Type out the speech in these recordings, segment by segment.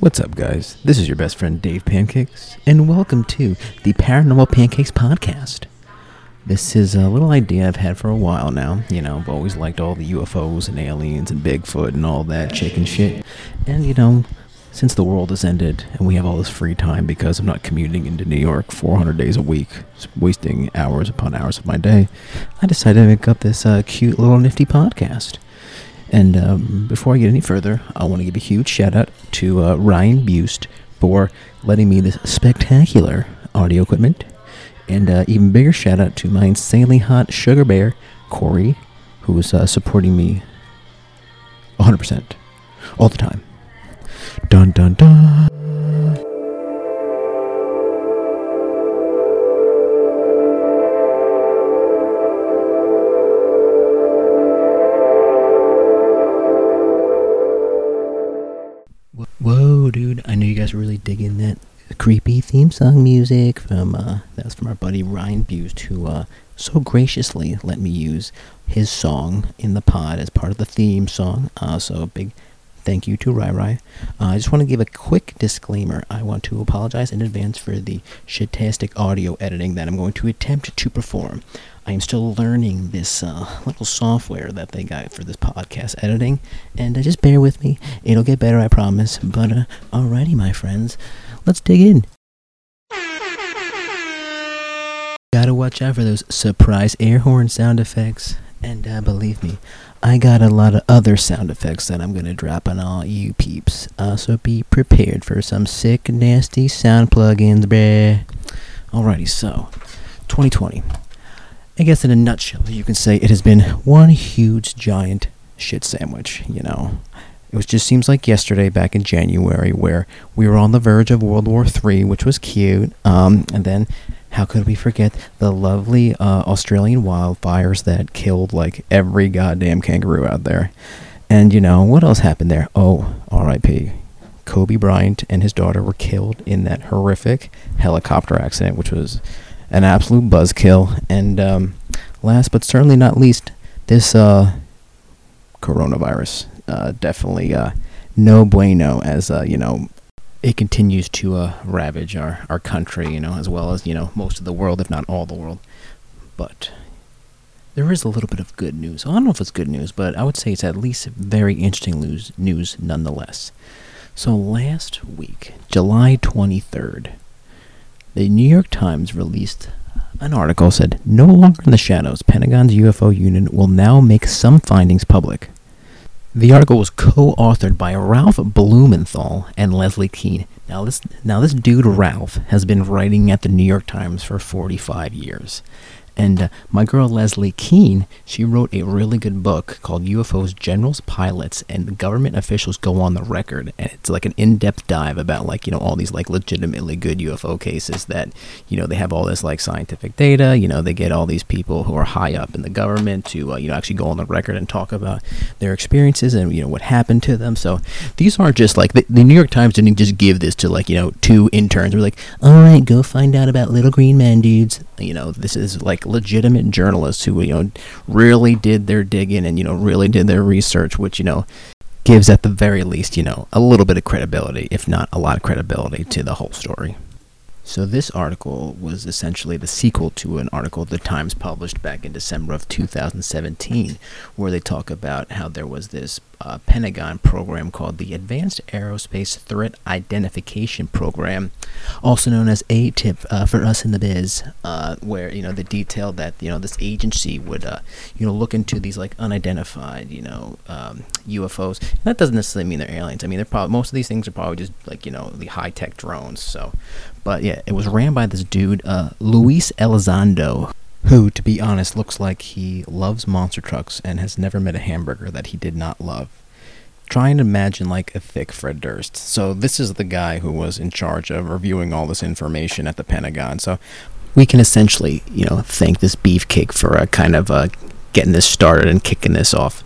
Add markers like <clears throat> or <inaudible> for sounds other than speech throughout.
What's up, guys? This is your best friend Dave Pancakes, and welcome to the Paranormal Pancakes Podcast. This is a little idea I've had for a while now. You know, I've always liked all the UFOs and aliens and Bigfoot and all that chicken shit. And, you know, since the world has ended and we have all this free time because I'm not commuting into New York 400 days a week, wasting hours upon hours of my day, I decided to make up this uh, cute little nifty podcast. And um, before I get any further, I want to give a huge shout out to uh, Ryan Bust for letting me this spectacular audio equipment. And uh, even bigger shout out to my insanely hot sugar bear, Corey, who is uh, supporting me 100% all the time. Dun dun dun. Guys really digging that creepy theme song music from uh, that was from our buddy Ryan Bust, who uh, so graciously let me use his song in the pod as part of the theme song. Uh, so big thank you to Rai Rai. Uh, I just want to give a quick disclaimer. I want to apologize in advance for the shitastic audio editing that I'm going to attempt to perform. I am still learning this uh, little software that they got for this podcast editing, and uh, just bear with me. It'll get better, I promise. But uh, alrighty, my friends, let's dig in. Gotta watch out for those surprise air horn sound effects. And uh, believe me, I got a lot of other sound effects that I'm gonna drop on all you peeps. Uh, so be prepared for some sick, nasty sound plugins, bruh. Alrighty, so 2020. I guess in a nutshell, you can say it has been one huge, giant shit sandwich. You know, it just seems like yesterday, back in January, where we were on the verge of World War III, which was cute. Um, and then how could we forget the lovely uh, Australian wildfires that killed like every goddamn kangaroo out there? And you know, what else happened there? Oh, RIP. Kobe Bryant and his daughter were killed in that horrific helicopter accident, which was an absolute buzzkill. And um, last but certainly not least, this uh, coronavirus. Uh, definitely uh, no bueno, as uh, you know, it continues to uh, ravage our, our country, you know, as well as, you know, most of the world, if not all the world. But there is a little bit of good news. I don't know if it's good news, but I would say it's at least very interesting news, news nonetheless. So last week, July 23rd, the New York Times released an article said, No longer in the shadows, Pentagon's UFO unit will now make some findings public. The article was co-authored by Ralph Blumenthal and Leslie Kean. Now this now this dude Ralph has been writing at the New York Times for 45 years. And uh, my girl Leslie Kean, she wrote a really good book called UFOs, Generals, Pilots, and Government Officials Go on the Record. And it's like an in-depth dive about like, you know, all these like legitimately good UFO cases that, you know, they have all this like scientific data, you know, they get all these people who are high up in the government to, uh, you know, actually go on the record and talk about their experiences and, you know, what happened to them. So these aren't just like, the, the New York Times didn't just give this to like, you know, two interns. We're like, all right, go find out about little green man dudes. You know, this is like legitimate journalists who you know really did their digging and you know really did their research, which you know gives at the very least you know a little bit of credibility, if not a lot of credibility, to the whole story. So this article was essentially the sequel to an article the Times published back in December of 2017, where they talk about how there was this uh, Pentagon program called the Advanced Aerospace Threat Identification Program, also known as ATIP uh, for us in the biz, uh, where you know the detail that you know this agency would uh, you know look into these like unidentified you know um, UFOs. And that doesn't necessarily mean they're aliens. I mean, they're probably most of these things are probably just like you know the high tech drones. So, but yeah, it was ran by this dude, uh, Luis Elizondo, who, to be honest, looks like he loves monster trucks and has never met a hamburger that he did not love. Try and imagine like a thick Fred Durst. So this is the guy who was in charge of reviewing all this information at the Pentagon. So we can essentially, you know, thank this beefcake for uh, kind of uh, getting this started and kicking this off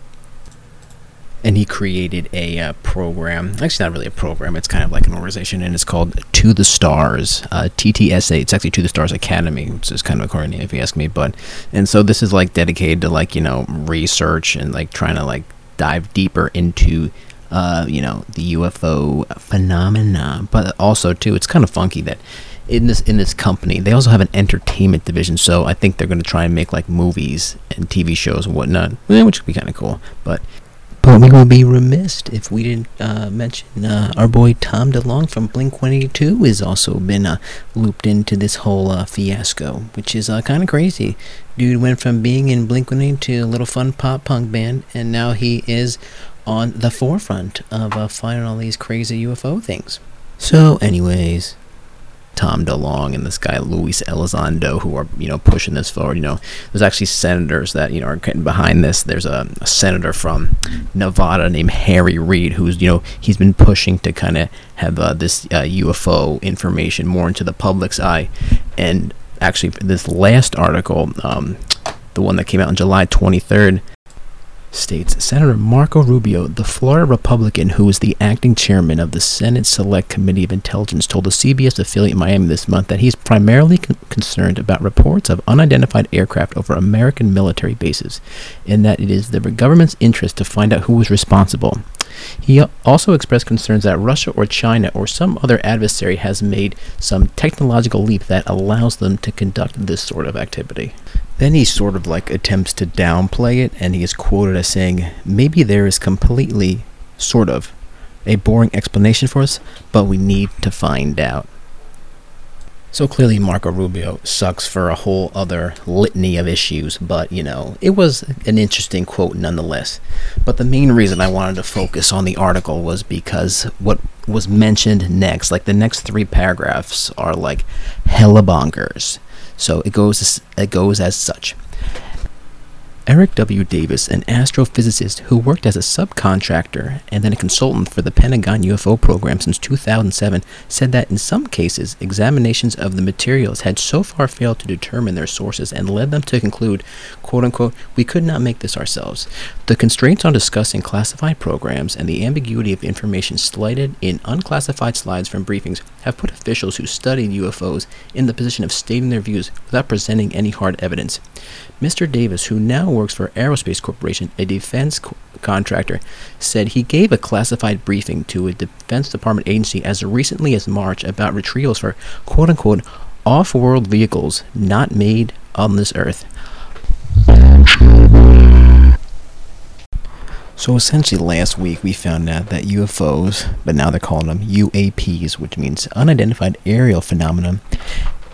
and he created a uh, program. Actually, not really a program. It's kind of like an organization, and it's called To the Stars, uh, TTSA. It's actually To the Stars Academy, which is kind of a corny name if you ask me. But and so this is like dedicated to like you know research and like trying to like dive deeper into uh, you know, the UFO phenomena. But also, too, it's kind of funky that in this in this company they also have an entertainment division. So I think they're going to try and make like movies and TV shows and whatnot, which would be kind of cool. But but we would be remiss if we didn't uh, mention uh, our boy Tom DeLonge from Blink 182 has also been uh, looped into this whole uh, fiasco, which is uh, kind of crazy. Dude went from being in Blink 182 to a little fun pop punk band, and now he is on the forefront of uh, finding all these crazy UFO things. So, anyways, Tom DeLonge and this guy Luis Elizondo who are you know pushing this forward. You know, there's actually senators that you know are getting behind this. There's a, a senator from Nevada named Harry Reid who's you know he's been pushing to kind of have uh, this uh, UFO information more into the public's eye. And actually, this last article, um, the one that came out on July 23rd, states Senator Marco Rubio, the Florida Republican who is the acting chairman of the Senate Select Committee of Intelligence, told a CBS affiliate in Miami this month that he's primarily con- concerned about reports of unidentified aircraft over American military bases, and that it is the government's interest to find out who was responsible. He also expressed concerns that Russia or China or some other adversary has made some technological leap that allows them to conduct this sort of activity. Then he sort of like attempts to downplay it, and he is quoted as saying, Maybe there is completely, sort of, a boring explanation for us, but we need to find out. So clearly, Marco Rubio sucks for a whole other litany of issues, but you know, it was an interesting quote nonetheless. But the main reason I wanted to focus on the article was because what was mentioned next, like the next three paragraphs, are like hella bonkers. So it goes it goes as such. Eric W. Davis, an astrophysicist who worked as a subcontractor and then a consultant for the Pentagon UFO program since 2007, said that in some cases, examinations of the materials had so far failed to determine their sources and led them to conclude, quote unquote, we could not make this ourselves. The constraints on discussing classified programs and the ambiguity of information slighted in unclassified slides from briefings have put officials who studied UFOs in the position of stating their views without presenting any hard evidence. Mr. Davis, who now works for Aerospace Corporation, a defense co- contractor, said he gave a classified briefing to a Defense Department agency as recently as March about retrievals for quote unquote off world vehicles not made on this earth. So essentially, last week we found out that UFOs, but now they're calling them UAPs, which means unidentified aerial phenomena,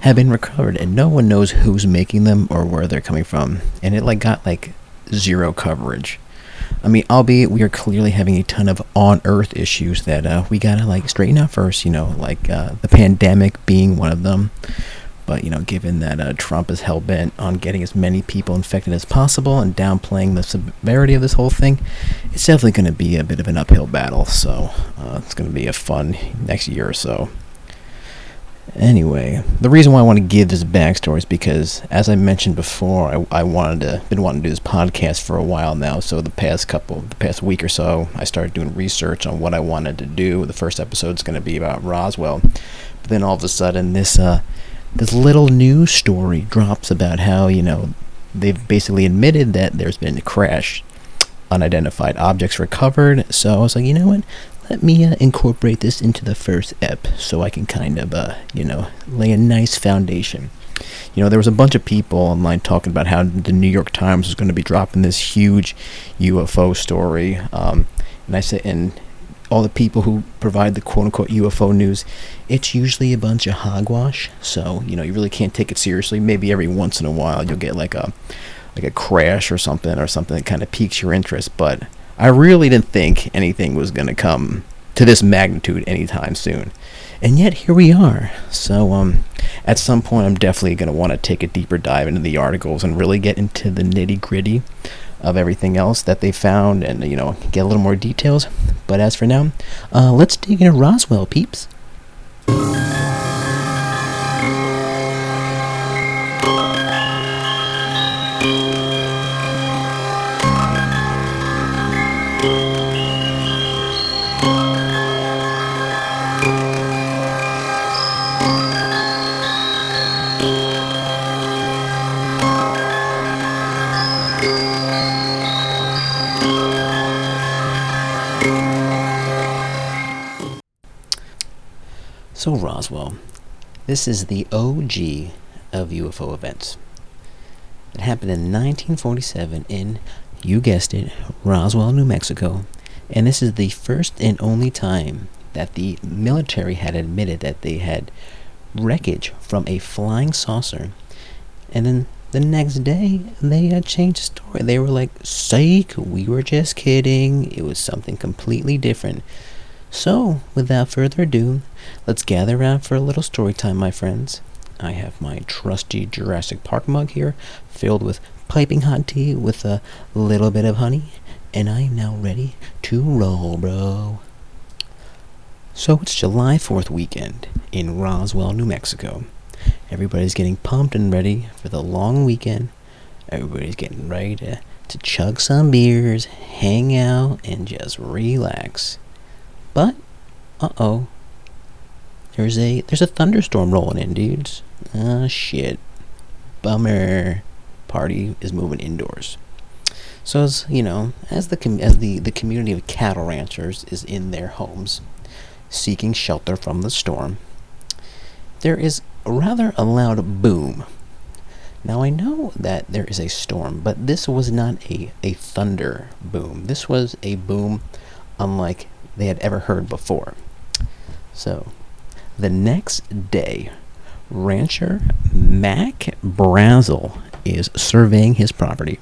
have been recovered and no one knows who's making them or where they're coming from. And it like got like zero coverage. I mean albeit we are clearly having a ton of on earth issues that uh, we gotta like straighten out first you know like uh, the pandemic being one of them. But you know given that uh, trump is hell-bent on getting as many people infected as possible and downplaying the severity of this whole thing it's definitely going to be a bit of an uphill battle. So uh, it's going to be a fun next year or so Anyway, the reason why I want to give this backstory is because, as I mentioned before, I, I wanted to been wanting to do this podcast for a while now. So the past couple, the past week or so, I started doing research on what I wanted to do. The first episode is going to be about Roswell, but then all of a sudden, this uh, this little news story drops about how you know they've basically admitted that there's been a crash, unidentified objects recovered. So I was like, you know what? Let me uh, incorporate this into the first ep so I can kind of, uh, you know, lay a nice foundation. You know, there was a bunch of people online talking about how the New York Times was going to be dropping this huge UFO story. Um, and I said, and all the people who provide the quote unquote UFO news, it's usually a bunch of hogwash. So, you know, you really can't take it seriously. Maybe every once in a while you'll get like a like a crash or something or something that kind of piques your interest, but I really didn't think anything was going to come to this magnitude anytime soon. And yet here we are. So um, at some point, I'm definitely going to want to take a deeper dive into the articles and really get into the nitty gritty of everything else that they found and, you know, get a little more details. But as for now, uh, let's dig into Roswell, peeps. Roswell, this is the OG of UFO events. It happened in 1947 in, you guessed it, Roswell, New Mexico, and this is the first and only time that the military had admitted that they had wreckage from a flying saucer. And then the next day, they changed the story. They were like, psych, we were just kidding. It was something completely different. So, without further ado, let's gather around for a little story time, my friends. I have my trusty Jurassic Park mug here, filled with piping hot tea with a little bit of honey, and I am now ready to roll, bro. So it's July 4th weekend in Roswell, New Mexico. Everybody's getting pumped and ready for the long weekend. Everybody's getting ready to, to chug some beers, hang out, and just relax. But, uh-oh. There's a there's a thunderstorm rolling in, dudes. Ah, shit. Bummer. Party is moving indoors. So as you know, as the com- as the the community of cattle ranchers is in their homes, seeking shelter from the storm, there is rather a loud boom. Now I know that there is a storm, but this was not a, a thunder boom. This was a boom unlike they had ever heard before. So, the next day, rancher Mac Brazel is surveying his property,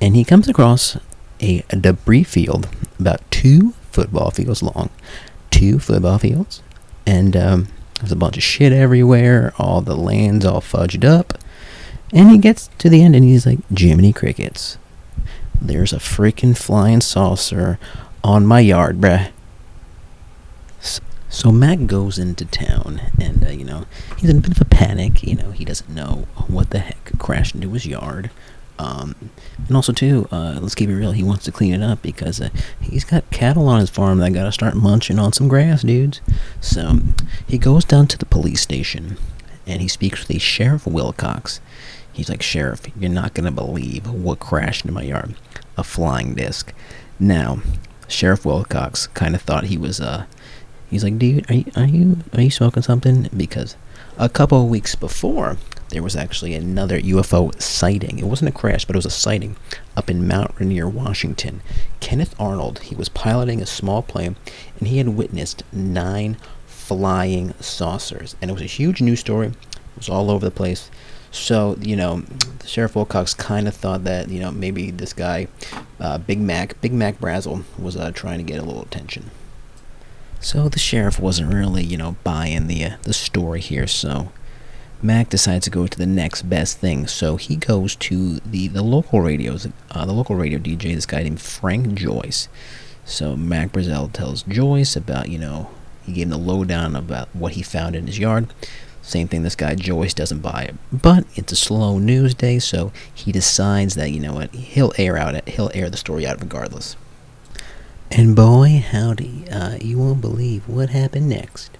and he comes across a debris field about two football fields long. Two football fields, and um, there's a bunch of shit everywhere. All the land's all fudged up. And he gets to the end and he's like, Jiminy Crickets. There's a freaking flying saucer on my yard, bruh. So Mac goes into town, and uh, you know he's in a bit of a panic. You know he doesn't know what the heck crashed into his yard, um, and also too, uh, let's keep it real. He wants to clean it up because uh, he's got cattle on his farm that gotta start munching on some grass, dudes. So he goes down to the police station, and he speaks with the sheriff Wilcox. He's like, Sheriff, you're not gonna believe what crashed into my yard. A flying disc. Now, Sheriff Wilcox kind of thought he was uh he's like, dude, are you are you are you smoking something? Because a couple of weeks before, there was actually another UFO sighting. It wasn't a crash, but it was a sighting up in Mount Rainier, Washington. Kenneth Arnold, he was piloting a small plane, and he had witnessed nine flying saucers, and it was a huge news story. It was all over the place. So, you know, Sheriff Wilcox kind of thought that, you know, maybe this guy, uh, Big Mac, Big Mac Brazel, was uh, trying to get a little attention. So the sheriff wasn't really, you know, buying the uh, the story here. So Mac decides to go to the next best thing. So he goes to the the local radios, uh, the local radio DJ, this guy named Frank Joyce. So Mac Brazel tells Joyce about, you know, he gave him the lowdown about what he found in his yard. Same thing, this guy Joyce doesn't buy it. But it's a slow news day, so he decides that, you know what, he'll air out it, he'll air the story out regardless. And boy, howdy, uh, you won't believe what happened next.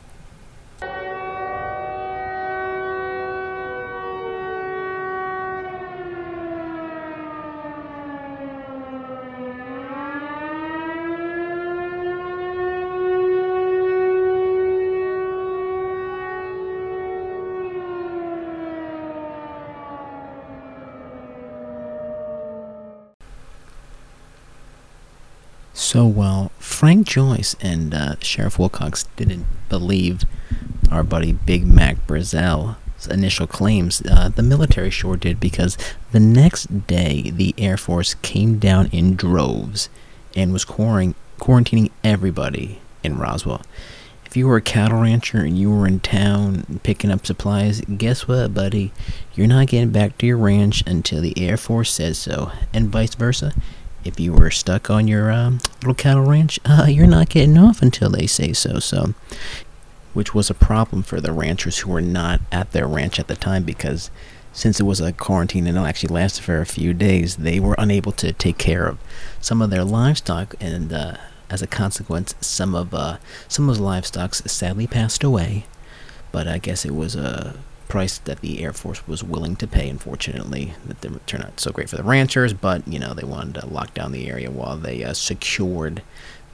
So while Frank Joyce and uh, Sheriff Wilcox didn't believe our buddy Big Mac Brazel's initial claims, uh, the military sure did because the next day the Air Force came down in droves and was quarantining everybody in Roswell. If you were a cattle rancher and you were in town picking up supplies, guess what, buddy? You're not getting back to your ranch until the Air Force says so, and vice versa if you were stuck on your um, little cattle ranch, <laughs> uh, you're not getting off until they say so. So, which was a problem for the ranchers who were not at their ranch at the time because since it was a quarantine and it actually lasted for a few days, they were unable to take care of some of their livestock, and uh, as a consequence, some of uh, some of those livestock sadly passed away. But I guess it was a price that the Air Force was willing to pay. Unfortunately, that didn't turn out so great for the ranchers, but you know they wanted to lock down the area while they uh, secured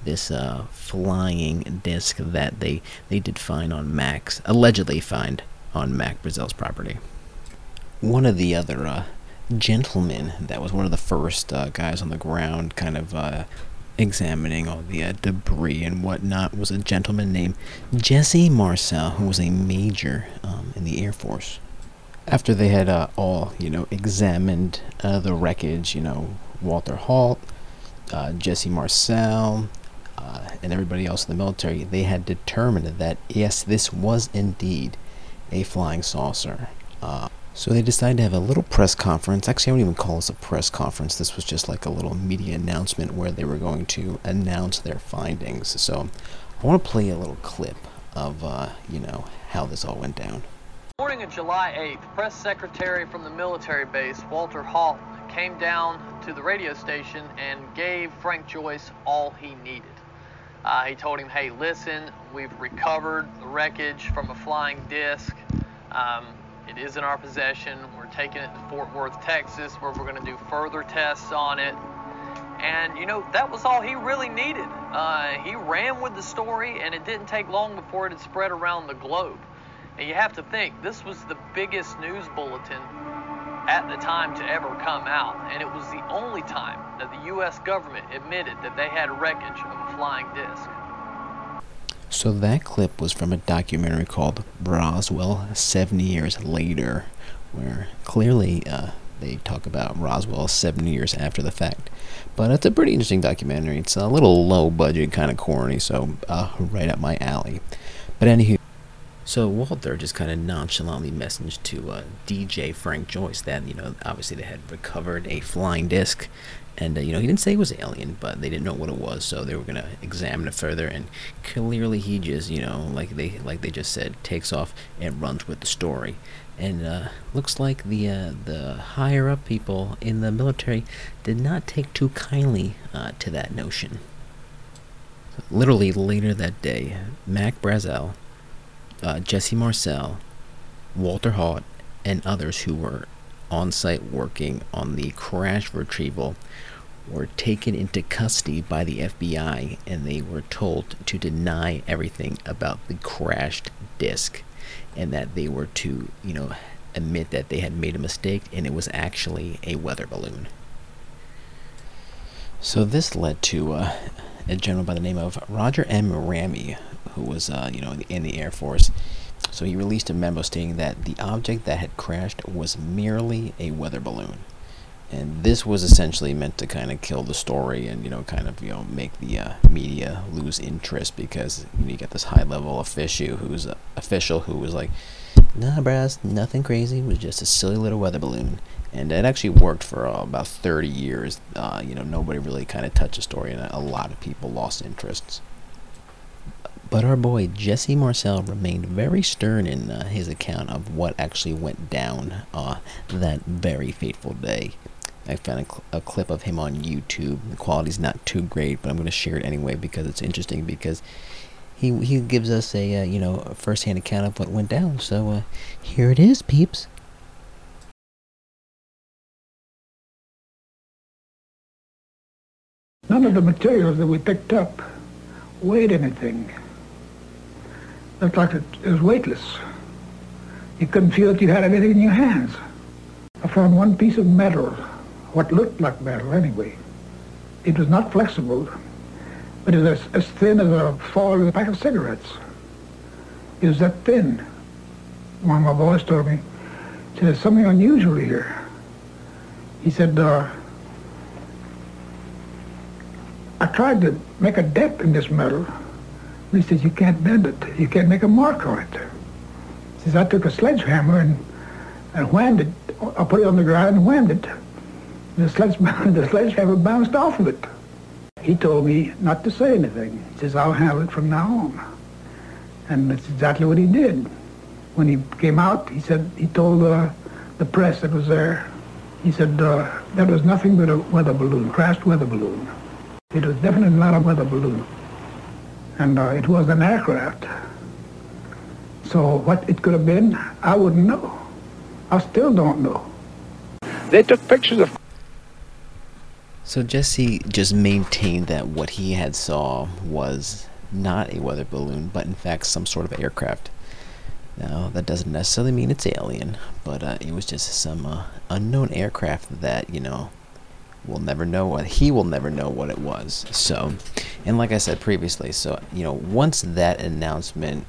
this uh, flying disc that they they did find on Mac's allegedly find on Mac Brazel's property. One of the other uh, gentlemen that was one of the first uh, guys on the ground, kind of uh, examining all the uh, debris and whatnot, was a gentleman named Jesse Marcel, who was a major um, in the Air Force. After they had uh, all, you know, examined uh, the wreckage, you know, Walter Haut, uh, Jesse Marcel, uh, and everybody else in the military, they had determined that yes, this was indeed a flying saucer. So they decided to have a little press conference. Actually, I wouldn't even call this a press conference. This was just like a little media announcement where they were going to announce their findings. So I want to play a little clip of, uh, you know, how this all went down. Morning of July 8th, press secretary from the military base, Walter Haut, came down to the radio station and gave Frank Joyce all he needed. Uh, he told him, hey, listen, we've recovered the wreckage from a flying disc. Um, it is in our possession. We're taking it to Fort Worth, Texas, where we're going to do further tests on it. And, you know, that was all he really needed. Uh, he ran with the story, and it didn't take long before it had spread around the globe. And you have to think, this was the biggest news bulletin at the time to ever come out. And it was the only time that the U.S. government admitted that they had wreckage of a flying disc. So that clip was from a documentary called Roswell 70 Years Later, where clearly uh, they talk about Roswell 70 years after the fact. But it's a pretty interesting documentary. It's a little low budget, kind of corny, so uh, right up my alley. But anywho, so Walter just kind of nonchalantly messaged to uh, DJ Frank Joyce that you know obviously they had recovered a flying disc and uh, you know he didn't say it was alien but they didn't know what it was so they were going to examine it further. And clearly he just you know like they like they just said takes off and runs with the story. And uh, looks like the uh, the higher up people in the military did not take too kindly uh, to that notion. Literally later that day mac brazel uh, jesse marcel walter haut and others who were on site working on the crash retrieval were taken into custody by the FBI and they were told to deny everything about the crashed disc and that they were to, you know, admit that they had made a mistake and it was actually a weather balloon. So this led to uh, a general by the name of Roger M. Ramey, who was, uh, you know, in the Air Force. So he released a memo stating that the object that had crashed was merely a weather balloon. And this was essentially meant to kind of kill the story and, you know, kind of, you know, make the uh, media lose interest because you, know, you get this high level official who's uh, official who was like, nah, brass, nothing crazy. It was just a silly little weather balloon. And it actually worked for uh, about 30 years. Uh, you know, nobody really kind of touched the story, and a lot of people lost interests. But our boy Jesse Marcel remained very stern in uh, his account of what actually went down uh, that very fateful day. I found a, cl- a, clip of him on YouTube. The quality's not too great, but I'm going to share it anyway because it's interesting because he he gives us a uh, you know a first-hand account of what went down. So uh, here it is, peeps. None of the materials that we picked up weighed anything looked like it, was weightless. You couldn't feel that you had anything in your hands. I found one piece of metal, what looked like metal anyway. It was not flexible, but it was as, thin as a fall of a pack of cigarettes. It was that thin. One of my boys told me, said, there's something unusual here. He said, uh, I tried to make a dent in this metal, he says, you can't bend it. You can't make a mark on it. He says, I took a sledgehammer and, and whammed it. I put it on the ground and whammed it. The, sledge, <laughs> the sledgehammer bounced off of it. He told me not to say anything. He says, I'll handle it from now on. And that's exactly what he did. When he came out, he said, he told uh, the press that was there, he said, uh, that was nothing but a weather balloon, crashed weather balloon. It was definitely not a weather balloon and uh, it was an aircraft. So what it could have been, I wouldn't know. I still don't know. They took pictures of So Jesse just maintained that what he had saw was not a weather balloon, but in fact some sort of aircraft. Now that doesn't necessarily mean it's alien, but uh, it was just some uh, unknown aircraft that you know we'll never know what he will never know what it was. So, and like I said previously, so you know once that announcement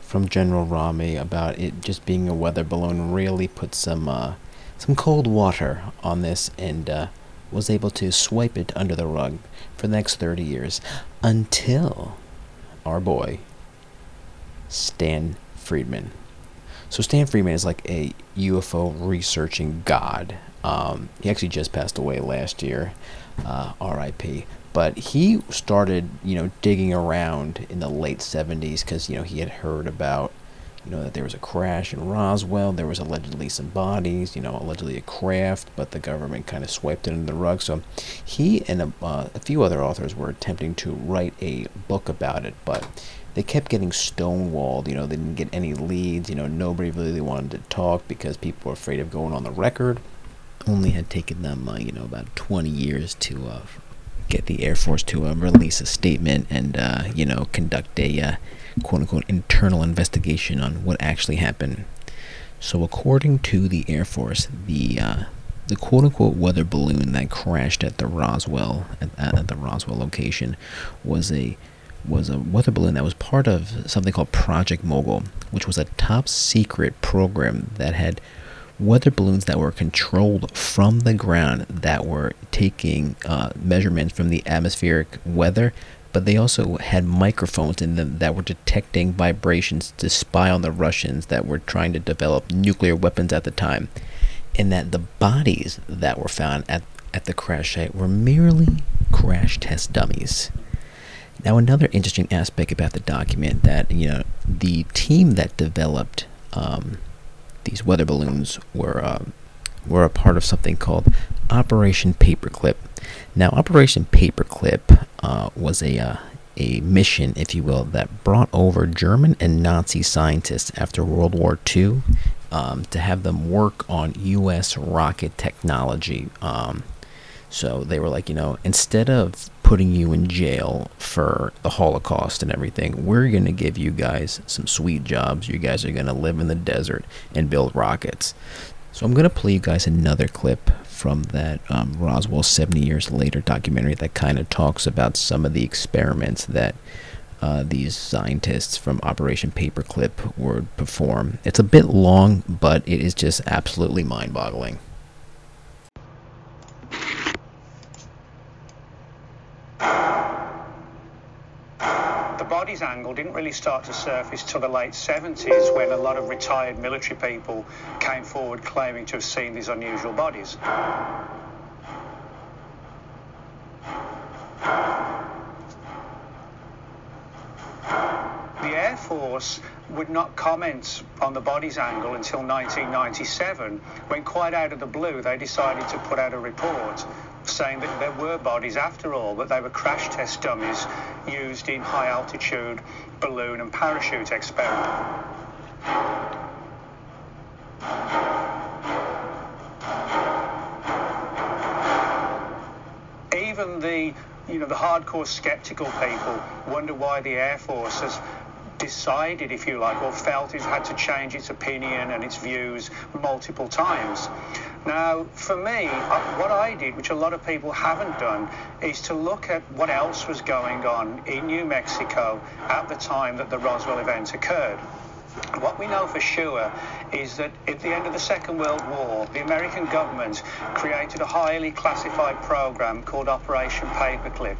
from General Ramey about it just being a weather balloon really put some uh, some cold water on this and uh, was able to swipe it under the rug for the next 30 years until our boy Stan Friedman. So Stan Friedman is like a UFO researching god. Um, he actually just passed away last year, uh, R.I.P. But he started, you know, digging around in the late 70s because you know he had heard about, you know, that there was a crash in Roswell. There was allegedly some bodies, you know, allegedly a craft, but the government kind of swiped it under the rug. So he and a, uh, a few other authors were attempting to write a book about it, but they kept getting stonewalled. You know, they didn't get any leads. You know, nobody really wanted to talk because people were afraid of going on the record. Only had taken them, uh, you know, about 20 years to uh, get the Air Force to uh, release a statement and, uh, you know, conduct a uh, quote unquote internal investigation on what actually happened. So, according to the Air Force, the uh, the quote unquote weather balloon that crashed at the Roswell at, at the Roswell location was a was a weather balloon that was part of something called Project Mogul, which was a top secret program that had weather balloons that were controlled from the ground that were taking uh, measurements from the atmospheric weather, but they also had microphones in them that were detecting vibrations to spy on the Russians that were trying to develop nuclear weapons at the time. And that the bodies that were found at, at the crash site were merely crash test dummies. Now, another interesting aspect about the document that you know the team that developed um, these weather balloons were um, were a part of something called Operation Paperclip. Now, Operation Paperclip uh, was a uh, a mission, if you will, that brought over German and Nazi scientists after World War II um, to have them work on U.S. rocket technology. Um, so they were like, you know, instead of putting you in jail for the Holocaust and everything, we're going to give you guys some sweet jobs. You guys are going to live in the desert and build rockets. So I'm going to play you guys another clip from that um, Roswell 70 Years Later documentary that kind of talks about some of the experiments that uh, these scientists from Operation Paperclip would perform. It's a bit long, but it is just absolutely mind boggling. body's angle didn't really start to surface till the late 70s when a lot of retired military people came forward claiming to have seen these unusual bodies. The Air Force would not comment on the body's angle until 1997, when quite out of the blue they decided to put out a report saying that there were bodies after all, but they were crash test dummies used in high altitude balloon and parachute experiments. Even the you know, the hardcore skeptical people wonder why the Air Force has decided, if you like, or felt it had to change its opinion and its views multiple times. Now, for me, uh, what I did, which a lot of people haven't done, is to look at what else was going on in New Mexico at the time that the Roswell event occurred. What we know for sure is that at the end of the Second World War, the American government created a highly classified program called Operation Paperclip.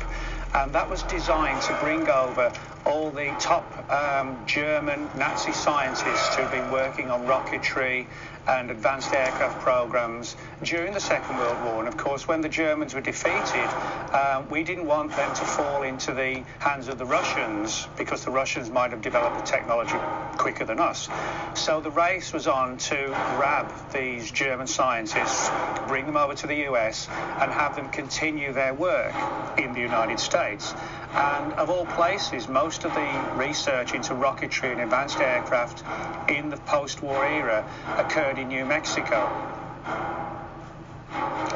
And that was designed to bring over all the top um, German Nazi scientists who've been working on rocketry and advanced aircraft programs during the Second World War. And of course, when the Germans were defeated, uh, we didn't want them to fall into the hands of the Russians because the Russians might have developed the technology quicker than us. So the race was on to grab these German scientists, bring them over to the US, and have them continue their work in the United States. And of all places, most of the research into rocketry and advanced aircraft in the post-war era occurred in New Mexico.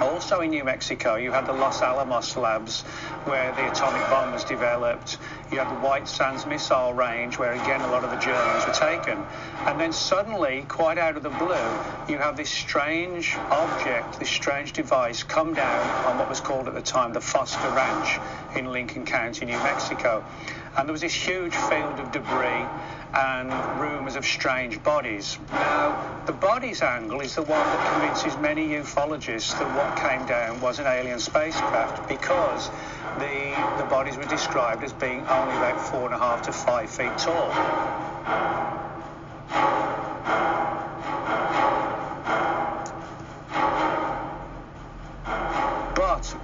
Also in New Mexico, you had the Los Alamos labs where the atomic bomb was developed. You had the White Sands missile range where again a lot of the Germans were taken. And then suddenly, quite out of the blue, you have this strange object, this strange device come down on what was called at the time the Foster Ranch in Lincoln County, New Mexico. And there was this huge field of debris and rumours of strange bodies. Now, the bodies angle is the one that convinces many ufologists that what came down was an alien spacecraft because the, the bodies were described as being only about four and a half to five feet tall.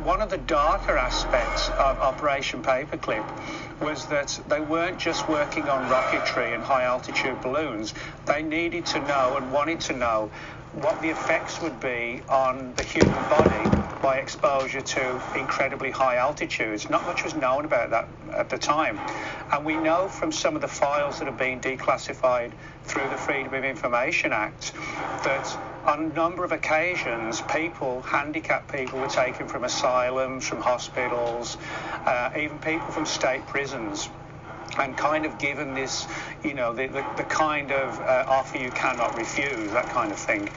One of the darker aspects of Operation Paperclip was that they weren't just working on rocketry and high altitude balloons. They needed to know and wanted to know what the effects would be on the human body by exposure to incredibly high altitudes. Not much was known about that at the time. And we know from some of the files that have been declassified through the Freedom of Information Act that on a number of occasions, people, handicapped people, were taken from asylums, from hospitals, uh, even people from state prisons and kind of given this, you know, the, the, the kind of uh, offer you cannot refuse, that kind of thing.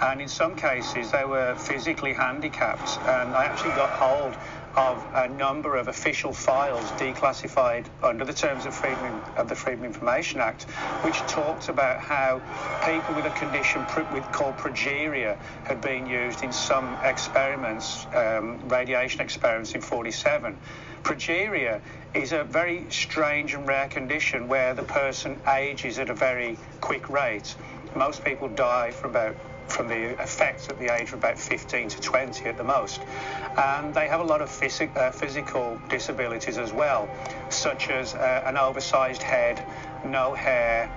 And in some cases, they were physically handicapped. And I actually got hold of a number of official files declassified under the terms of, Freedom, of the Freedom of Information Act, which talked about how people with a condition with, called progeria had been used in some experiments, um, radiation experiments in 47. Progeria is a very strange and rare condition where the person ages at a very quick rate. Most people die for about from the effects at the age of about 15 to 20 at the most. And they have a lot of phys- uh, physical disabilities as well, such as uh, an oversized head, no hair,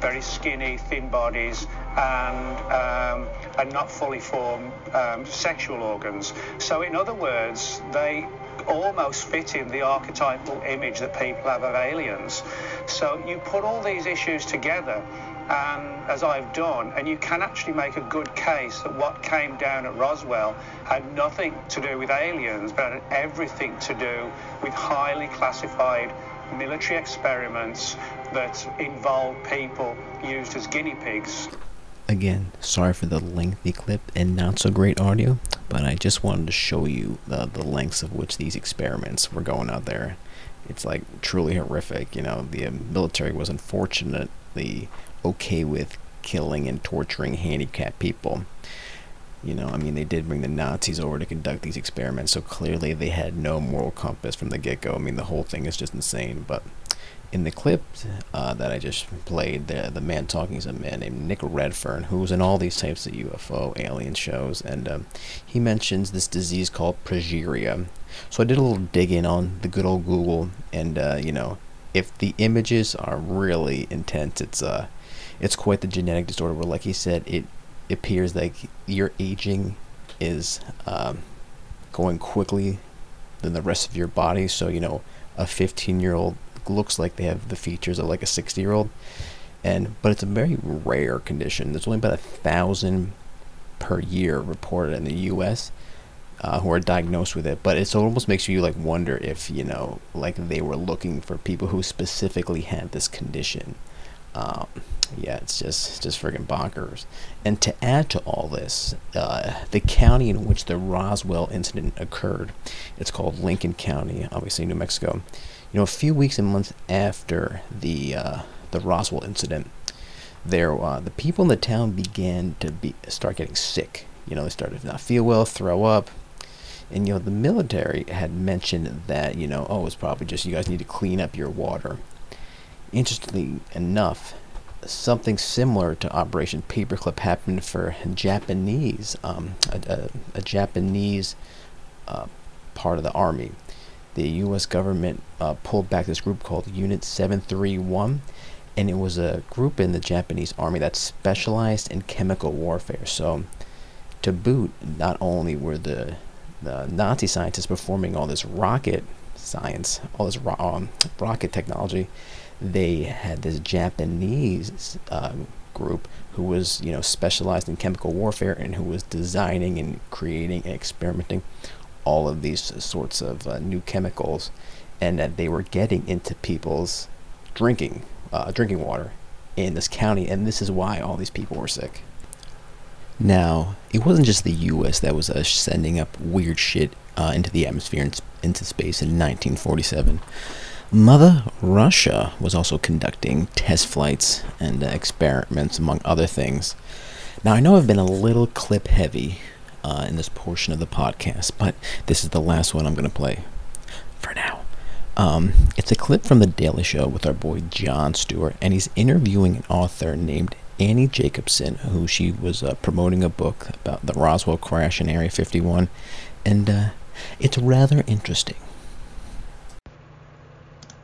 very skinny, thin bodies, and, um, and not fully formed um, sexual organs. So, in other words, they almost fit in the archetypal image that people have of aliens. So, you put all these issues together and as I've done, and you can actually make a good case that what came down at Roswell had nothing to do with aliens, but had everything to do with highly classified military experiments that involved people used as guinea pigs. Again, sorry for the lengthy clip and not so great audio, but I just wanted to show you the, the lengths of which these experiments were going out there. It's like truly horrific. You know, the military was unfortunately okay with killing and torturing handicapped people. You know, I mean, they did bring the Nazis over to conduct these experiments, so clearly they had no moral compass from the get go. I mean, the whole thing is just insane. But in the clip uh, that I just played, the, the man talking is a man named Nick Redfern, who's in all these types of UFO alien shows, and um, he mentions this disease called progeria. So I did a little digging on the good old Google, and, uh, you know, if the images are really intense, it's uh, it's quite the genetic disorder where, like he said, it appears like your aging is um, going quickly than the rest of your body. So, you know, a 15 year old looks like they have the features of like a 60 year old. And, but it's a very rare condition. There's only about a thousand per year reported in the U.S. Uh, who are diagnosed with it. But it almost makes you like wonder if you know, like they were looking for people who specifically had this condition. Um, yeah, it's just just friggin' bonkers. And to add to all this, uh, the county in which the Roswell incident occurred, it's called Lincoln County, obviously New Mexico. You know, a few weeks and months after the uh, the Roswell incident, there uh, the people in the town began to be start getting sick. You know, they started to not feel well, throw up. And you know, the military had mentioned that you know, oh, it's probably just you guys need to clean up your water. Interestingly enough, something similar to Operation Paperclip happened for Japanese, um, a, a, a, Japanese uh, part of the army. The U.S. government uh, pulled back this group called Unit 731, and it was a group in the Japanese army that specialized in chemical warfare. So, to boot, not only were the the Nazi scientists performing all this rocket science, all this ro- um, rocket technology, they had this Japanese uh, group who was, you know, specialized in chemical warfare and who was designing and creating and experimenting all of these sorts of uh, new chemicals, and that they were getting into people's drinking uh, drinking water in this county, and this is why all these people were sick. Now, it wasn't just the U.S. that was uh, sending up weird shit uh, into the atmosphere and into space in 1947. Mother Russia was also conducting test flights and uh, experiments, among other things. Now, I know I've been a little clip heavy uh, in this portion of the podcast, but this is the last one I'm going to play for now. Um, it's a clip from The Daily Show with our boy Jon Stewart, and he's interviewing an author named Annie Jacobsen, who she was uh, promoting a book about the Roswell crash in Area 51, and uh, it's rather interesting.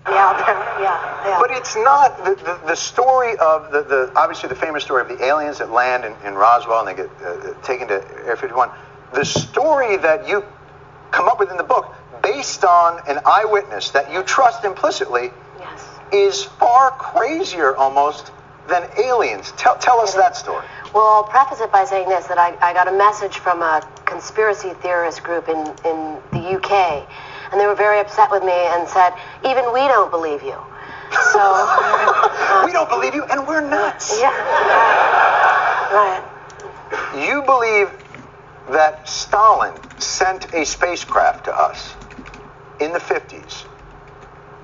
Yeah, yeah, yeah. But it's not the, the, the story of the, the obviously the famous story of the aliens that land in, in Roswell and they get uh, taken to Area 51. The story that you come up with in the book, based on an eyewitness that you trust implicitly, yes. is far crazier almost than aliens. Tell, tell us that story. Well, I'll preface it by saying this that I, I got a message from a conspiracy theorist group in, in the UK, and they were very upset with me and said, even we don't believe you. So. <laughs> uh, we don't believe you, and we're nuts. Yeah. Right. You believe that Stalin sent a spacecraft to us in the 50s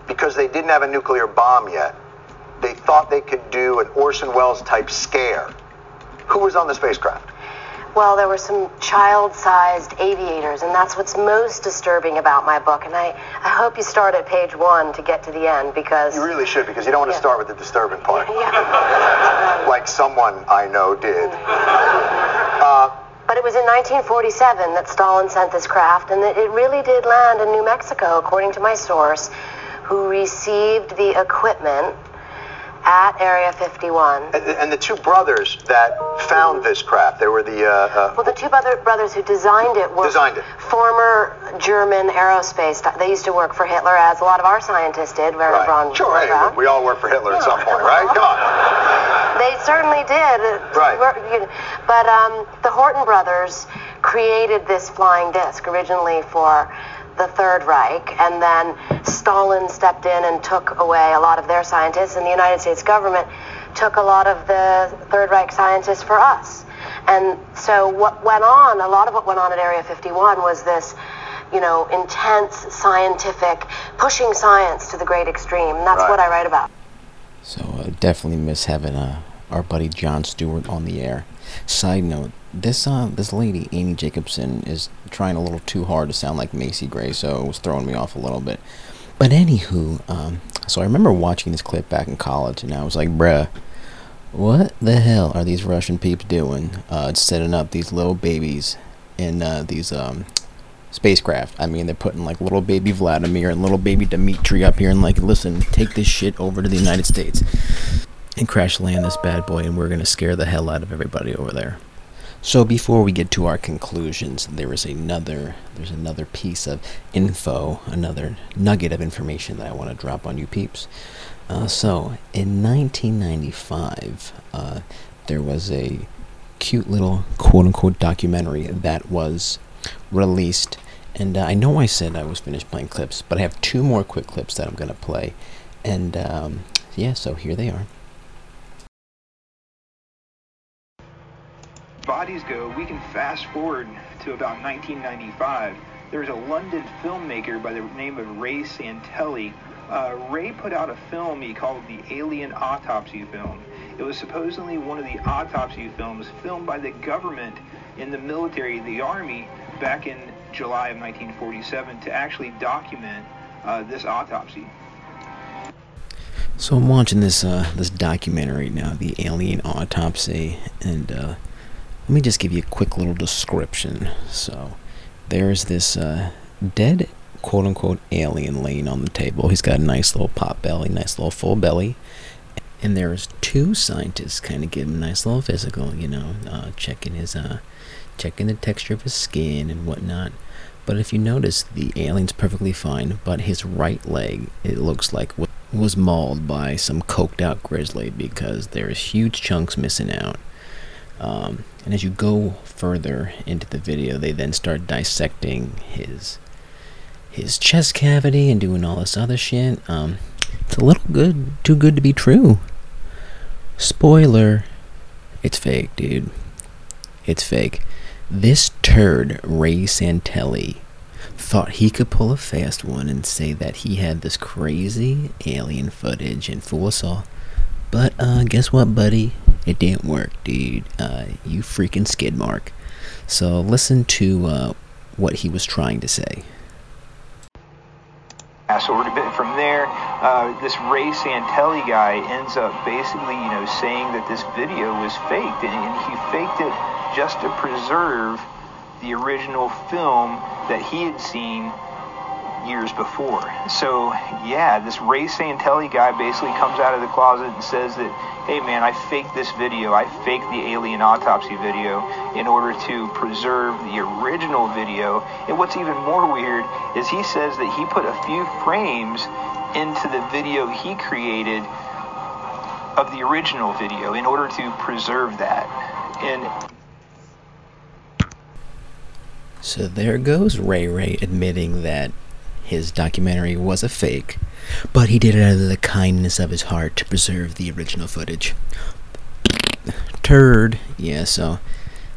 because they didn't have a nuclear bomb yet. They thought they could do an Orson Welles type scare. Who was on the spacecraft? Well, there were some child-sized aviators, and that's what's most disturbing about my book. And I, I hope you start at page one to get to the end because You really should because you don't want to Yeah. start with the disturbing part. yeah. <laughs> Like someone I know did. <laughs> Uh, But it was in 1947 that Stalin sent this craft, and it it really did land in New Mexico, according to my source, who received the equipment at Area 51. and, and the two brothers that found this craft, they were the uh, uh, Well, the two brother, brothers who designed it were Designed it. former German aerospace. They used to work for Hitler, as a lot of our scientists did. Werner right. Braun. Sure, hey, we all work for Hitler at some point, right? Come on. <laughs> They certainly did. Right. We're- you know, But um, the Horten brothers created this flying disc originally for the Third Reich, and then Stalin stepped in and took away a lot of their scientists, and the United States government took a lot of the Third Reich scientists for us. And so what went on, a lot of what went on at Area 51 was this, you know, intense scientific, pushing science to the great extreme. And that's Right. what I write about. So uh, definitely miss having uh, our buddy Jon Stewart on the air. Side note: this uh, this lady Amy Jacobsen is trying a little too hard to sound like Macy Gray, so it was throwing me off a little bit. But anywho, um, so I remember watching this clip back in college, and I was like, bruh. What the hell are these Russian peeps doing? Uh, setting up these little babies in uh, these um, spacecraft. I mean, they're putting like little baby Vladimir and little baby Dmitri up here and like, listen, take this shit over to the United States and crash land this bad boy, and we're gonna scare the hell out of everybody over there. So before we get to our conclusions, there is another there's another piece of info, another nugget of information that I want to drop on you peeps. Uh, so in 1995, uh, there was a cute little quote unquote documentary that was released. And uh, I know I said I was finished playing clips, but I have two more quick clips that I'm to play. And um, yeah, so here they are. Bodies go, we can fast forward to about 1995. There's a London filmmaker by the name of Ray Santilli. Uh, Ray put out a film he called the Alien Autopsy Film. It was supposedly one of the autopsy films filmed by the government in the military, the Army, back in July of 1947 to actually document uh, this autopsy. So I'm watching this uh, this documentary now, the Alien Autopsy, and uh, let me just give you a quick little description. So there's this uh, dead quote unquote alien laying on the table. He's got a nice little pot belly, nice little full belly. And there's two scientists kind of giving him a nice little physical, you know, uh, checking his uh, checking the texture of his skin and whatnot. But if you notice, the alien's perfectly fine, but his right leg, it looks like was mauled by some coked out grizzly because there's huge chunks missing out. Um, and as you go further into the video, they then start dissecting his his chest cavity and doing all this other shit. Um, it's a little good, too good to be true. Spoiler, it's fake, dude. It's fake. This turd, Ray Santilli, thought he could pull a fast one and say that he had this crazy alien footage and fool us all. But, uh, guess what, buddy? It didn't work, dude. Uh, you freaking skid mark. So listen to, uh, what he was trying to say. So from there, uh, this Ray Santilli guy ends up basically, you know, saying that this video was faked, and, and he faked it just to preserve the original film that he had seen years before. So, yeah, this Ray Santilli guy basically comes out of the closet and says that, hey man, I faked this video. I faked the alien autopsy video in order to preserve the original video. And what's even more weird is he says that he put a few frames into the video he created of the original video in order to preserve that. And so there goes Ray Ray admitting that his documentary was a fake, but he did it out of the kindness of his heart to preserve the original footage. Turd. Yeah, so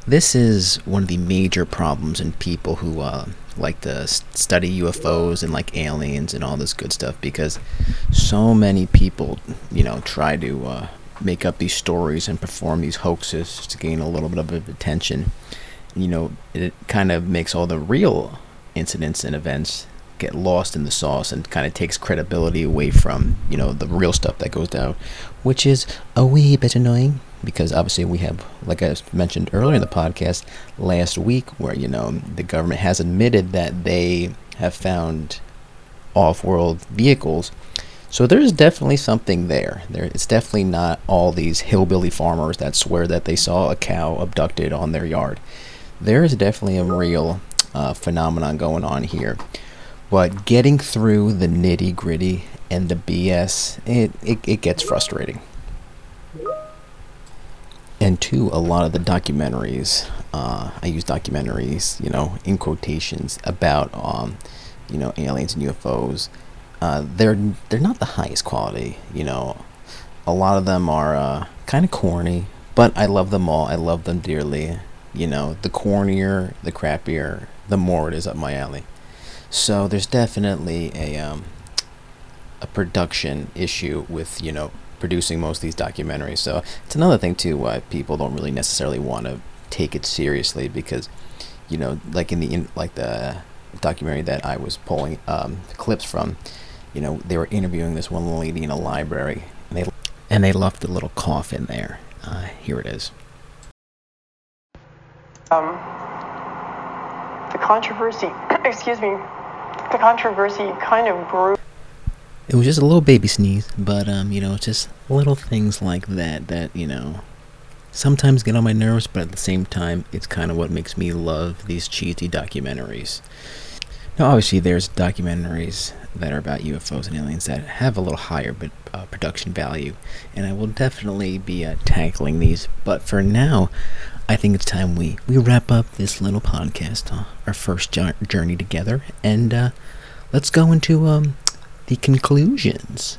this is one of the major problems in people who uh, like to study UFOs and like aliens and all this good stuff because so many people, you know, try to uh, make up these stories and perform these hoaxes to gain a little bit of attention. You know, it kind of makes all the real incidents and events get lost in the sauce and kind of takes credibility away from you know the real stuff that goes down, which is a wee bit annoying because obviously we have, like I mentioned earlier in the podcast last week, where you know the government has admitted that they have found off-world vehicles. So there's definitely something there. There, it's definitely not all these hillbilly farmers that swear that they saw a cow abducted on their yard. There is definitely a real uh, phenomenon going on here. But getting through the nitty gritty and the BS, it, it, it gets frustrating. And two, a lot of the documentaries, uh, I use documentaries, you know, in quotations about, um, you know, aliens and UFOs. Uh, they're they're not the highest quality, you know. A lot of them are uh, kind of corny, but I love them all. I love them dearly. You know, the cornier, the crappier, the more it is up my alley. So there's definitely a um, a production issue with you know producing most of these documentaries. So it's another thing too why people don't really necessarily want to take it seriously because you know like in the in, like the documentary that I was pulling um, clips from, you know they were interviewing this one lady in a library and they and they left a little cough in there. Uh, here it is. Um, the controversy, <clears throat> excuse me, the controversy kind of grew. It was just a little baby sneeze, but um, you know, it's just little things like that that you know sometimes get on my nerves, but at the same time, it's kind of what makes me love these cheesy documentaries. Now, obviously, there's documentaries that are about UFOs and aliens that have a little higher but uh, production value, and I will definitely be uh, tackling these. But for now, I think it's time we, we wrap up this little podcast, uh, our first journey together, and uh, let's go into um, the conclusions.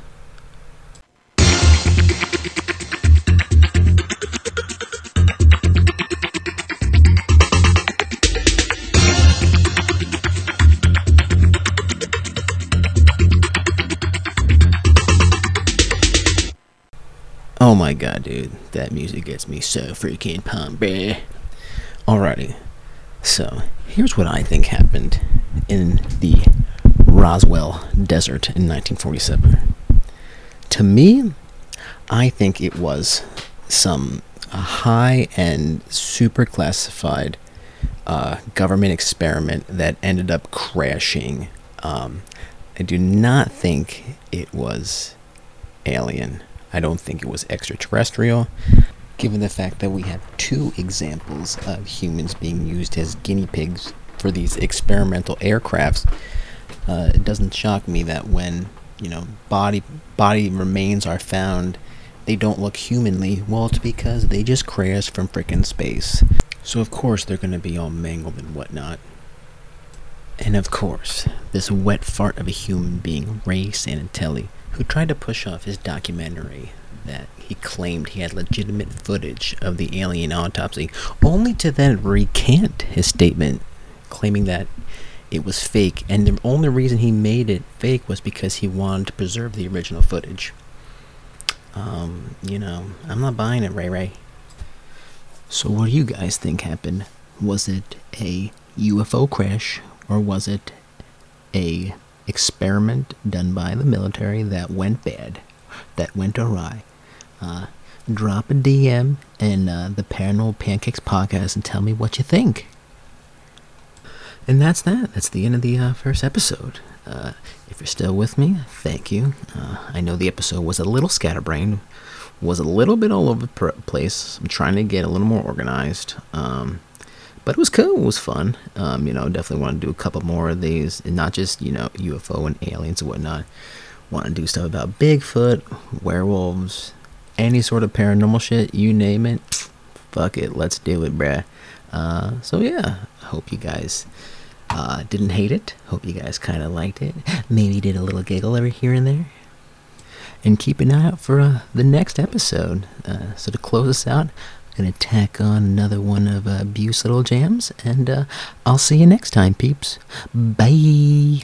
Oh my god, dude. That music gets me so freaking pumped. Alrighty. So, here's what I think happened in the Roswell Desert in 1947. To me, I think it was some high end, super classified uh, government experiment that ended up crashing. Um, I do not think it was alien. I don't think it was extraterrestrial, given the fact that we have two examples of humans being used as guinea pigs for these experimental aircrafts. Uh, it doesn't shock me that when you know, body body remains are found, they don't look humanly. Well, it's because they just crashed from frickin' space. So of course they're gonna be all mangled and whatnot. And of course, this wet fart of a human being, Ray Santilli, who tried to push off his documentary that he claimed he had legitimate footage of the alien autopsy, only to then recant his statement, claiming that it was fake, and the only reason he made it fake was because he wanted to preserve the original footage. Um, you know, I'm not buying it, Ray Ray. So, what do you guys think happened? Was it a UFO crash, or was it a experiment done by the military that went bad, that went awry? Uh, drop a DM in uh, the Paranormal Pancakes podcast and tell me what you think. And that's that. That's the end of the uh, first episode. Uh, if you're still with me, thank you. Uh, I know the episode was a little scatterbrained, was a little bit all over the place. I'm trying to get a little more organized. Um, but it was cool. It was fun. Um, you know, definitely want to do a couple more of these, and not just you know UFO and aliens and whatnot. Want to do stuff about Bigfoot, werewolves, any sort of paranormal shit. You name it. Fuck it, let's do it, bruh. Uh, so yeah, I hope you guys uh, didn't hate it. Hope you guys kind of liked it. Maybe did a little giggle every here and there. And keep an eye out for uh, the next episode. Uh, so to close us out, I'm gonna tack on another one of uh, Little Jams, and uh, I'll see you next time, peeps. Bye.